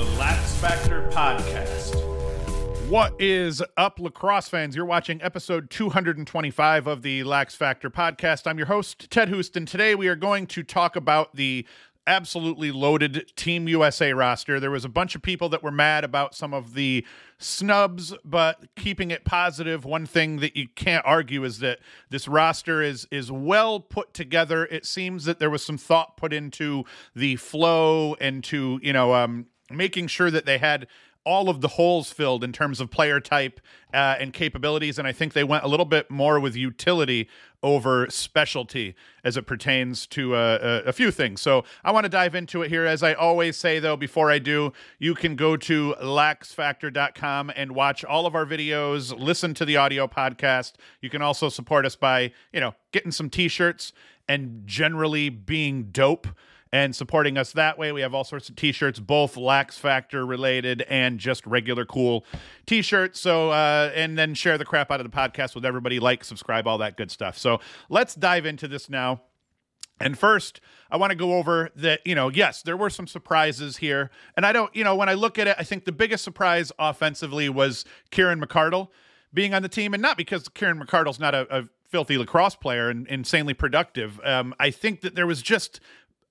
the Lax Factor Podcast. What is up, lacrosse fans? You're watching episode 225 of the Lax Factor Podcast. I'm your host, Ted Houston. Today we are going to talk about the absolutely loaded Team USA roster. There was a bunch of people that were mad about some of the snubs, but keeping it positive, one thing that you can't argue is that this roster is is well put together. It seems that there was some thought put into the flow and to, you know, um making sure that they had all of the holes filled in terms of player type uh, and capabilities. And I think they went a little bit more with utility over specialty as it pertains to uh, a, a, few things. So I want to dive into it here. As I always say, though, before I do, you can go to laxfactor.com and watch all of our videos, listen to the audio podcast. You can also support us by, you know, getting some t shirts and generally being dope and supporting us that way. We have all sorts of t-shirts, both Lax Factor related and just regular cool t-shirts. So uh, and then share the crap out of the podcast with everybody, like, subscribe, all that good stuff. So let's dive into this now. And first, I want to go over that, you know, yes, there were some surprises here. And I don't, you know, when I look at it, I think the biggest surprise offensively was Kieran McArdle being on the team. And not because Kieran McArdle's not a, a filthy lacrosse player and insanely productive. Um, I think that there was just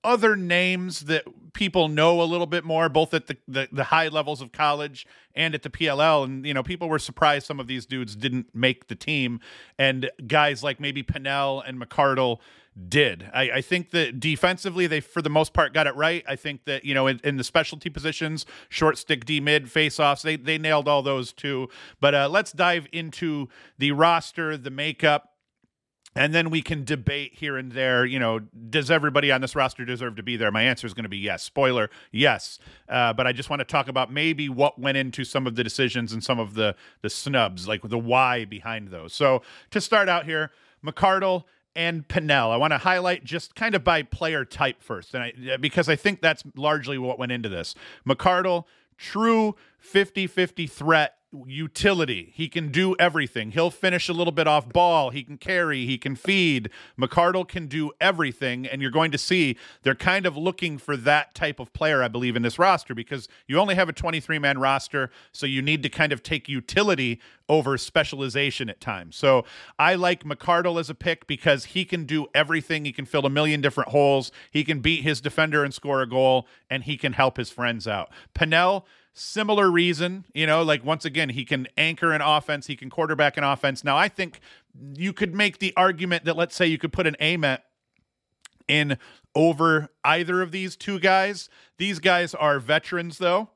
other names that people know a little bit more, both at the, the, the, high levels of college and at the PLL. And, you know, people were surprised some of these dudes didn't make the team. And guys like maybe Pannell and McArdle did. I, I think that defensively, they, for the most part, got it right. I think that, you know, in, in the specialty positions, short stick, D mid, face offs, they, they nailed all those too. But uh, let's dive into the roster, the makeup and then we can debate here and there you know does everybody on this roster deserve to be there my answer is going to be yes spoiler yes uh, but i just want to talk about maybe what went into some of the decisions and some of the the snubs like the why behind those so to start out here mcardle and Pannell. I want to highlight just kind of by player type first, and I, because I think that's largely what went into this. McArdle, true 50-50 threat utility. He can do everything. He'll finish a little bit off ball. He can carry. He can feed. McArdle can do everything. And you're going to see they're kind of looking for that type of player, I believe, in this roster because you only have a 23 man roster. So you need to kind of take utility over specialization at times. So I like McArdle as a pick because he can do everything. He can fill a million different holes. He can beat his defender and score a goal, and he can help his friends out. Pannell similar reason, you know, like once again, he can anchor an offense, he can quarterback an offense. Now, I think you could make the argument that let's say you could put an Ament in over either of these two guys. These guys are veterans, though.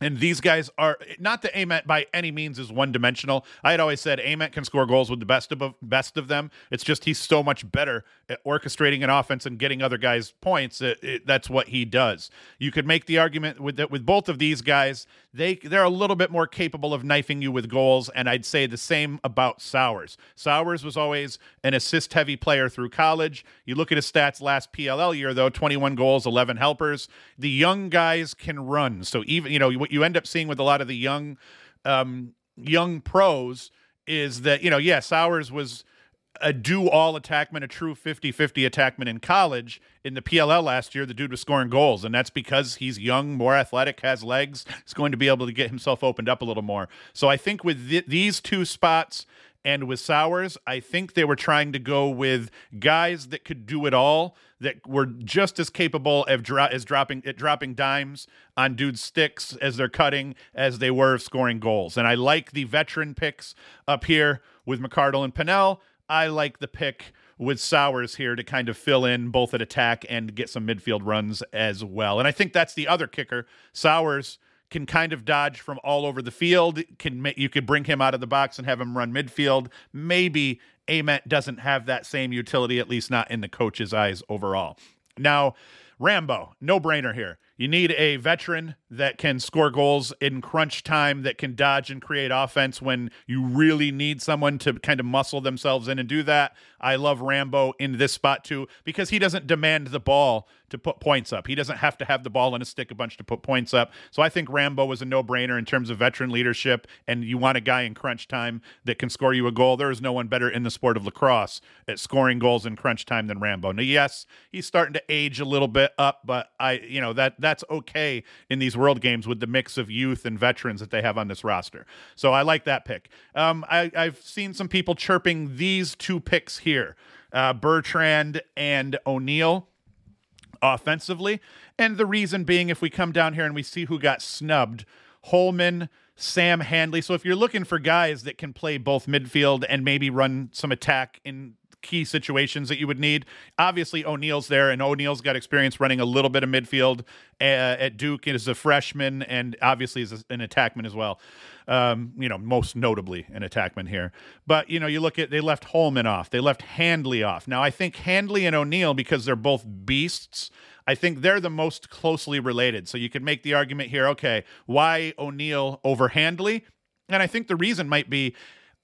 And these guys are not that Ament by any means is one dimensional. I had always said Ament can score goals with the best of best of them. It's just he's so much better at orchestrating an offense and getting other guys points. It, it, that's what he does. You could make the argument with with both of these guys. They they're a little bit more capable of knifing you with goals, and I'd say the same about Sowers. Sowers was always an assist heavy player through college. You look at his stats last PLL year though, 21 goals, 11 helpers. The young guys can run, so even you know what you end up seeing with a lot of the young um, young pros is that you know yeah Sowers was a do all attackman, a true 50 50 attackman in college. In the PLL last year, the dude was scoring goals, and that's because he's young, more athletic, has legs. He's going to be able to get himself opened up a little more. So I think with th- these two spots and with Sowers, I think they were trying to go with guys that could do it all, that were just as capable of dro- as dropping at dropping dimes on dudes' sticks as they're cutting as they were of scoring goals. And I like the veteran picks up here with McArdle and Pannell. I like the pick with Sowers here to kind of fill in both at attack and get some midfield runs as well. And I think that's the other kicker. Sowers can kind of dodge from all over the field. Can you could bring him out of the box and have him run midfield. Maybe Ament doesn't have that same utility, at least not in the coach's eyes overall. Now, Rambo, no brainer here. You need a veteran that can score goals in crunch time, that can dodge and create offense when you really need someone to kind of muscle themselves in and do that. I love Rambo in this spot too because he doesn't demand the ball to put points up. He doesn't have to have the ball in a stick a bunch to put points up. So I think Rambo was a no brainer in terms of veteran leadership. And you want a guy in crunch time that can score you a goal. There is no one better in the sport of lacrosse at scoring goals in crunch time than Rambo. Now, yes, he's starting to age a little bit up, but I, you know, that that's okay in these world games with the mix of youth and veterans that they have on this roster. So I like that pick. Um, I, I've seen some people chirping these two picks here, uh, Bertrand and O'Neill offensively. And the reason being, if we come down here and we see who got snubbed, Holman, Sam Handley. So if you're looking for guys that can play both midfield and maybe run some attack in key situations that you would need. Obviously, O'Neill's there, and O'Neill's got experience running a little bit of midfield uh, at Duke as a freshman, and obviously as an attackman as well. Um, you know, most notably an attackman here. But you know, you look at they left Holman off, they left Handley off. Now, I think Handley and O'Neill, because they're both beasts. I think they're the most closely related. So you could make the argument here okay, why O'Neill over Handley? And I think the reason might be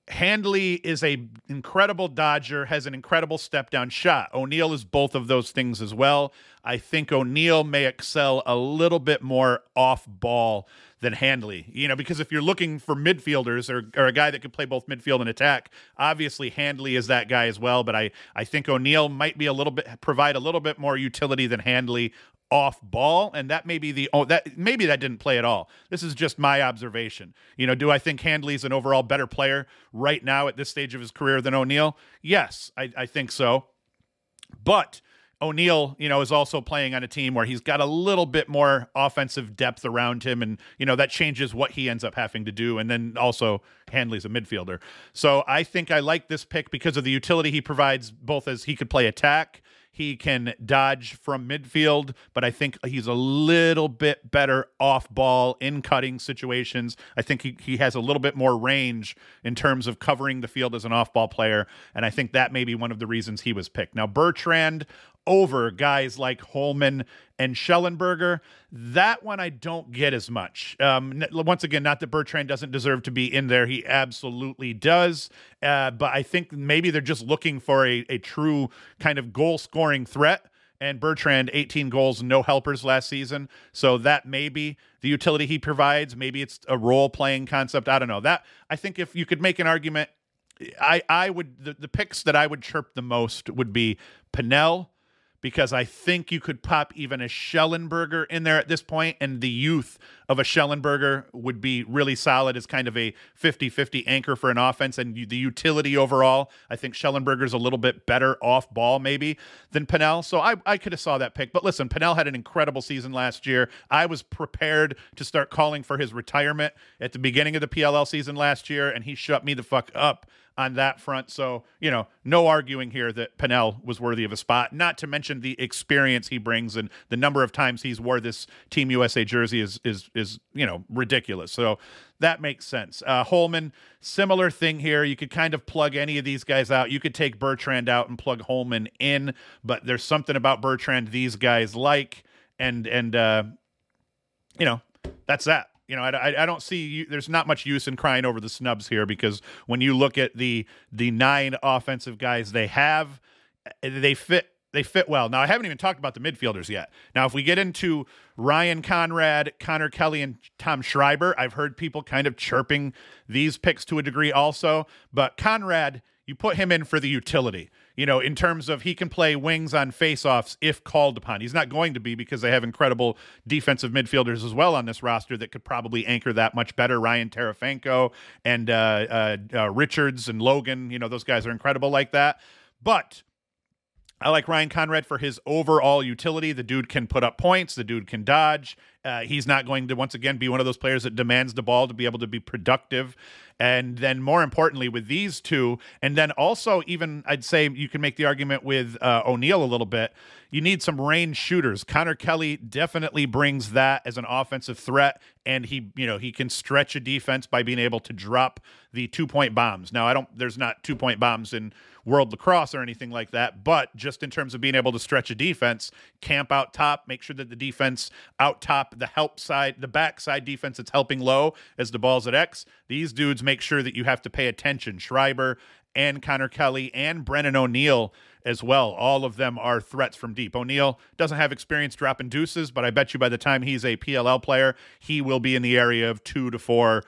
Handley is a incredible dodger, has an incredible step down shot. O'Neill is both of those things as well. I think O'Neill may excel a little bit more off ball than Handley. You know, because if you're looking for midfielders or, or a guy that can play both midfield and attack, obviously Handley is that guy as well. But I I think O'Neill might be a little bit provide a little bit more utility than Handley off ball and that may be the oh that maybe that didn't play at all this is just my observation you know do i think handley's an overall better player right now at this stage of his career than O'Neill? yes i, I think so but O'Neill, you know, is also playing on a team where he's got a little bit more offensive depth around him, and you know that changes what he ends up having to do. And then also Handley's a midfielder, so I think I like this pick because of the utility he provides, both as he could play attack he can dodge from midfield, but I think he's a little bit better off ball in cutting situations. I think he, he has a little bit more range in terms of covering the field as an off ball player. And I think that may be one of the reasons he was picked. Now, Bertrand over guys like Holman and Shellenberger. That one I don't get as much. Um, once again, not that Bertrand doesn't deserve to be in there. He absolutely does. Uh, but I think maybe they're just looking for a, a true kind of goal scoring threat. And Bertrand, 18 goals, no helpers last season. So that may be the utility he provides. Maybe it's a role playing concept. I don't know. That I think if you could make an argument, I, I would the, the picks that I would chirp the most would be Pannell because I think you could pop even a Shellenberger in there at this point, and the youth of a Shellenberger would be really solid as kind of a 50 50 anchor for an offense. And the utility overall, I think Shellenberger's a little bit better off ball, maybe, than Pannell. So I, I could have saw that pick. But listen, Pannell had an incredible season last year. I was prepared to start calling for his retirement at the beginning of the PLL season last year, and he shut me the fuck up on that front. So, you know, no arguing here that Pannell was worthy of a spot, not to mention the experience he brings and the number of times he's wore this Team USA jersey is is is, you know, ridiculous. So that makes sense. Uh, Holman, similar thing here. You could kind of plug any of these guys out. You could take Bertrand out and plug Holman in, but there's something about Bertrand these guys like, and and uh, you know, that's that you know, I, I don't see there's not much use in crying over the snubs here because when you look at the the nine offensive guys they have, eh, they fit they fit well. Now I haven't even talked about the midfielders yet. Now if we get into Ryan Conrad, Connor Kelly, and Tom Schreiber, I've heard people kind of chirping these picks to a degree also, but Conrad, you put him in for the utility you know, in terms of he can play wings on faceoffs if called upon. He's not going to be because they have incredible defensive midfielders as well on this roster that could probably anchor that much better. Ryan Terefenko and uh, uh, uh, Richards and Logan, you know, those guys are incredible like that. But I like Ryan Conrad for his overall utility. The dude can put up points. The dude can dodge. Uh, he's not going to once again be one of those players that demands the ball to be able to be productive. And then more importantly, with these two, and then also even I'd say you can make the argument with uh, O'Neill a little bit. You need some range shooters. Connor Kelly definitely brings that as an offensive threat, and he you know he can stretch a defense by being able to drop the two point bombs. Now I don't. There's not two point bombs in world lacrosse or anything like that, but just in terms of being able to stretch a defense, camp out top, make sure that the defense out top, the help side, the backside defense that's helping low as the ball's at X. These dudes make sure that you have to pay attention. Schreiber and Connor Kelly and Brennan O'Neill as well. All of them are threats from deep. O'Neill doesn't have experience dropping deuces, but I bet you by the time he's a PLL player, he will be in the area of two to four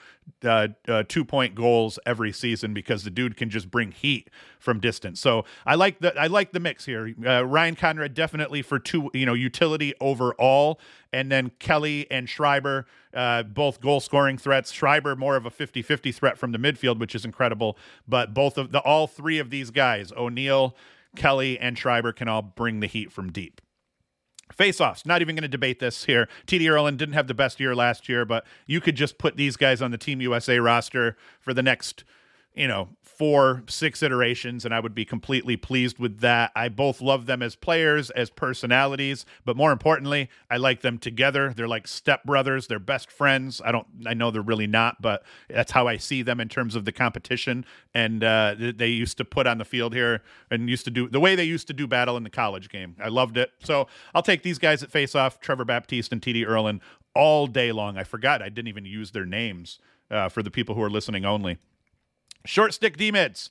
uh, uh, two point goals every season because the dude can just bring heat from distance. So I like the I like the mix here. Uh, Ryan Conrad definitely for two you know utility overall, and then Kelly and Schreiber uh, both goal scoring threats. Schreiber more of a 50-50 threat from the midfield, which is incredible. But both of the all three of these guys, O'Neill, Kelly, and Schreiber, can all bring the heat from deep. Face offs, not even going to debate this here. TD Ierlan didn't have the best year last year, but you could just put these guys on the Team USA roster for the next you know, four, six iterations, and I would be completely pleased with that. I both love them as players, as personalities, but more importantly, I like them together. They're like stepbrothers, they're best friends. I don't, I know they're really not, but that's how I see them in terms of the competition. And uh, they used to put on the field here and used to do the way they used to do battle in the college game. I loved it. So I'll take these guys at face off Trevor Baptiste and TD Ierlan all day long. I forgot I didn't even use their names uh, for the people who are listening only. Short stick D mids.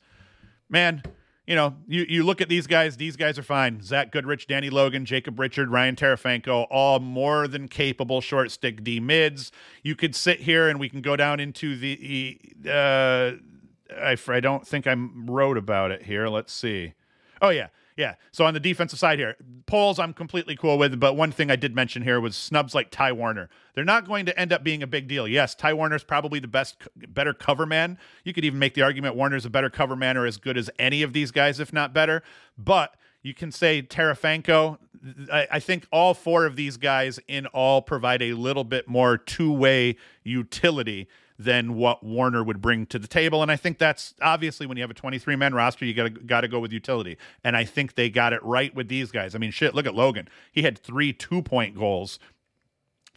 Man, you know, you, you look at these guys, these guys are fine. Zach Goodrich, Danny Logan, Jacob Richard, Ryan Terefenko, all more than capable short stick D mids. You could sit here and we can go down into the. Uh, I, I don't think I wrote about it here. Let's see. Oh, yeah. Yeah. So on the defensive side here, Poles I'm completely cool with, but one thing I did mention here was snubs like Ty Warner. They're not going to end up being a big deal. Yes, Ty Warner's probably the best, better cover man. You could even make the argument Warner's a better cover man or as good as any of these guys, if not better. But you can say Terefenko. I, I think all four of these guys in all provide a little bit more two way utility than what Warner would bring to the table. And I think that's obviously when you have a 23 man roster, you got to got to go with utility. And I think they got it right with these guys. I mean, shit, look at Logan. He had three two point goals.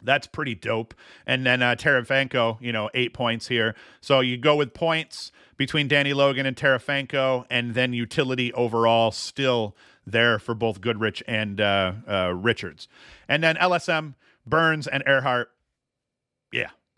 That's pretty dope. And then uh, Terefenko, you know, eight points here. So you go with points between Danny Logan and Terefenko, and then utility overall still there for both Goodrich and uh, uh, Richards. And then LSM, Byrnes, and Ehrhardt.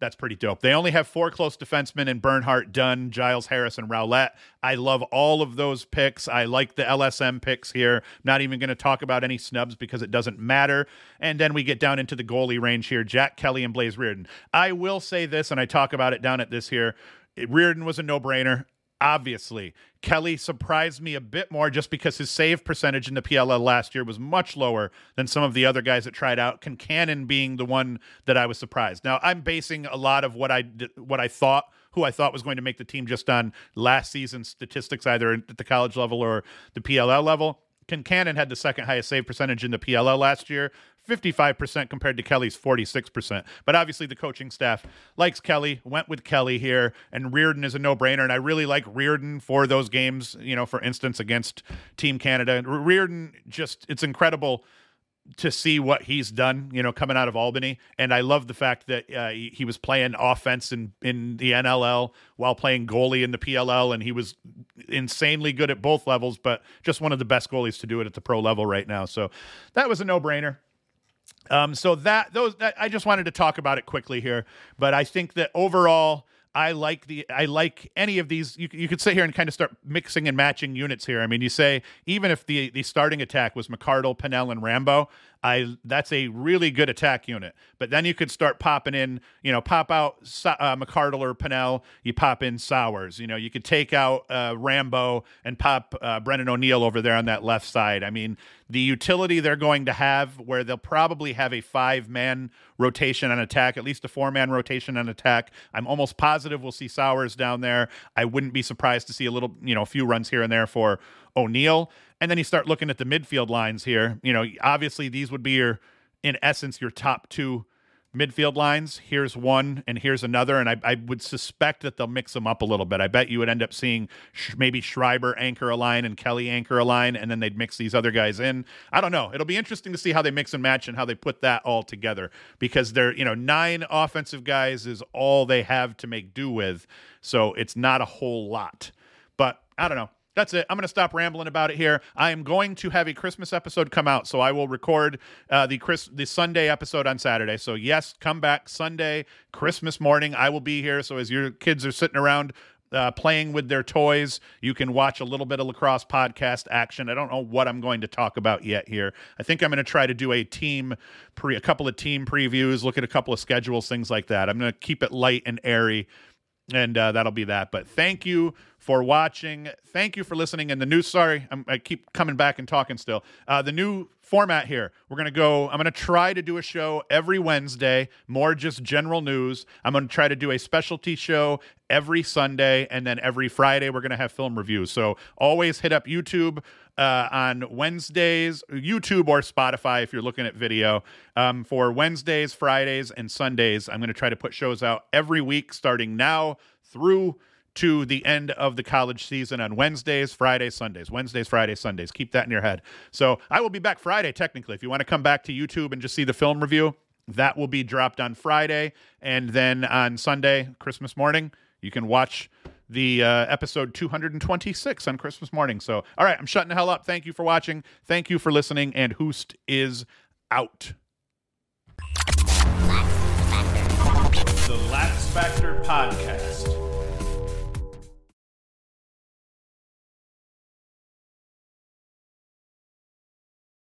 That's pretty dope. They only have four close defensemen in Bernhardt, Dunn, Giles Harris, and Rowlett. I love all of those picks. I like the LSM picks here. Not even going to talk about any snubs because it doesn't matter. And then we get down into the goalie range here Jack Kelly and Blaze Riorden. I will say this, and I talk about it down at this here. Riorden was a no brainer obviously. Kelly surprised me a bit more just because his save percentage in the PLL last year was much lower than some of the other guys that tried out. Concannon being the one that I was surprised. Now, I'm basing a lot of what I what I thought who I thought was going to make the team just on last season's statistics either at the college level or the PLL level. Concannon had the second highest save percentage in the PLL last year, 55% compared to Kelly's 46%. But obviously, the coaching staff likes Kelly, went with Kelly here, and Riorden is a no brainer. And I really like Riorden for those games, you know, for instance, against Team Canada. Riorden. just, it's incredible to see what he's done, you know, coming out of Albany. And I love the fact that uh, he, he, was playing offense in, in the NLL while playing goalie in the PLL. And he was insanely good at both levels, but just one of the best goalies to do it at the pro level right now. So that was a no brainer. Um, so that those that, I just wanted to talk about it quickly here, but I think that overall I like the I like any of these. You, you could sit here and kind of start mixing and matching units here. I mean, you say even if the the starting attack was McArdle, Pannell, and Rambo, I that's a really good attack unit. But then you could start popping in, you know, pop out uh, McArdle or Pannell. You pop in Sowers. You know, you could take out uh, Rambo and pop uh, Brennan O'Neill over there on that left side. I mean, the utility they're going to have, where they'll probably have a five man rotation on attack, at least a four man rotation on attack. I'm almost positive we'll see Sowers down there. I wouldn't be surprised to see a little, you know, a few runs here and there for O'Neill. And then you start looking at the midfield lines here. You know, obviously these would be your, in essence, your top two midfield lines. Here's one and here's another. And I, I would suspect that they'll mix them up a little bit. I bet you would end up seeing sh- maybe Schreiber anchor a line and Kelly anchor a line, and then they'd mix these other guys in. I don't know. It'll be interesting to see how they mix and match and how they put that all together because they're, you know, nine offensive guys is all they have to make do with. So it's not a whole lot. But I don't know that's it. I'm going to stop rambling about it here. I am going to have a Christmas episode come out, so I will record uh, the Chris the Sunday episode on Saturday. So yes, come back Sunday, Christmas morning. I will be here. So as your kids are sitting around uh, playing with their toys. You can watch a little bit of lacrosse podcast action. I don't know what I'm going to talk about yet here. I think I'm going to try to do a team pre, a couple of team previews, look at a couple of schedules, things like that. I'm going to keep it light and airy and uh, that'll be that. But thank you for watching. Thank you for listening. And the new, sorry, I'm, i keep coming back and talking still. Uh, the new format here, we're going to go, I'm going to try to do a show every Wednesday, more just general news. I'm going to try to do a specialty show every Sunday. And then every Friday, we're going to have film reviews. So always hit up YouTube uh, on Wednesdays, YouTube or Spotify if you're looking at video. Um, for Wednesdays, Fridays, and Sundays, I'm going to try to put shows out every week starting now through to the end of the college season on Wednesdays, Fridays, Sundays. Wednesdays, Fridays, Sundays. Keep that in your head. So I will be back Friday, technically. If you want to come back to YouTube and just see the film review, that will be dropped on Friday. And then on Sunday, Christmas morning, you can watch the uh, episode 226 on Christmas morning. So, all right, I'm shutting the hell up. Thank you for watching. Thank you for listening. And Hoost is out. The Lax Factor Podcast